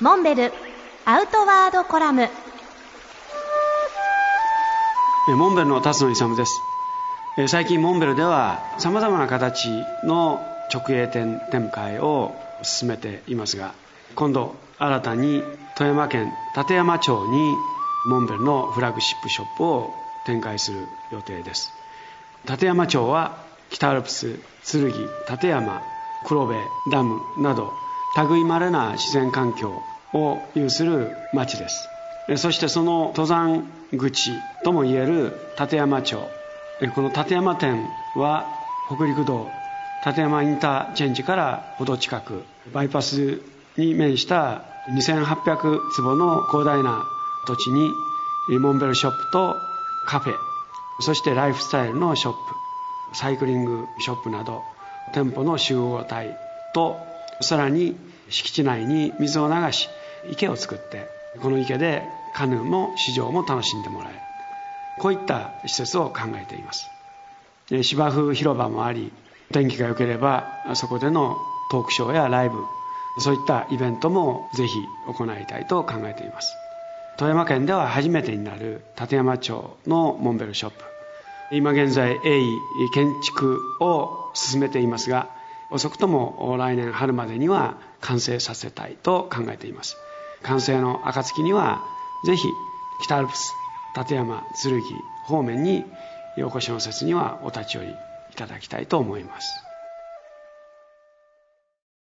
モンベルアウトワードコラム。モンベルの辰野勇です。最近モンベルではさまざまな形の直営店展開を進めていますが今度新たに富山県立山町にモンベルのフラッグシップショップを展開する予定です。立山町は北アルプス剣立山黒部ダムなど類まれな自然環境を有する町です。そしてその登山口ともいえる立山町。この立山店は北陸道立山インターチェンジからほど近くバイパスに面した2800坪の広大な土地にモンベルショップとカフェそしてライフスタイルのショップサイクリングショップなど店舗の集合体とさらに敷地内に水を流し池を作ってこの池でカヌーも市場も楽しんでもらえる。こういった施設を考えています。芝生広場もあり天気が良ければそこでのトークショーやライブそういったイベントもぜひ行いたいと考えています。富山県では初めてになる立山町のモンベルショップ。今現在鋭意建築を進めていますが遅くとも来年春までには完成させたいと考えています。完成の暁にはぜひ北アルプス立山剣方面にお越しの説にはお立ち寄りいただきたいと思います。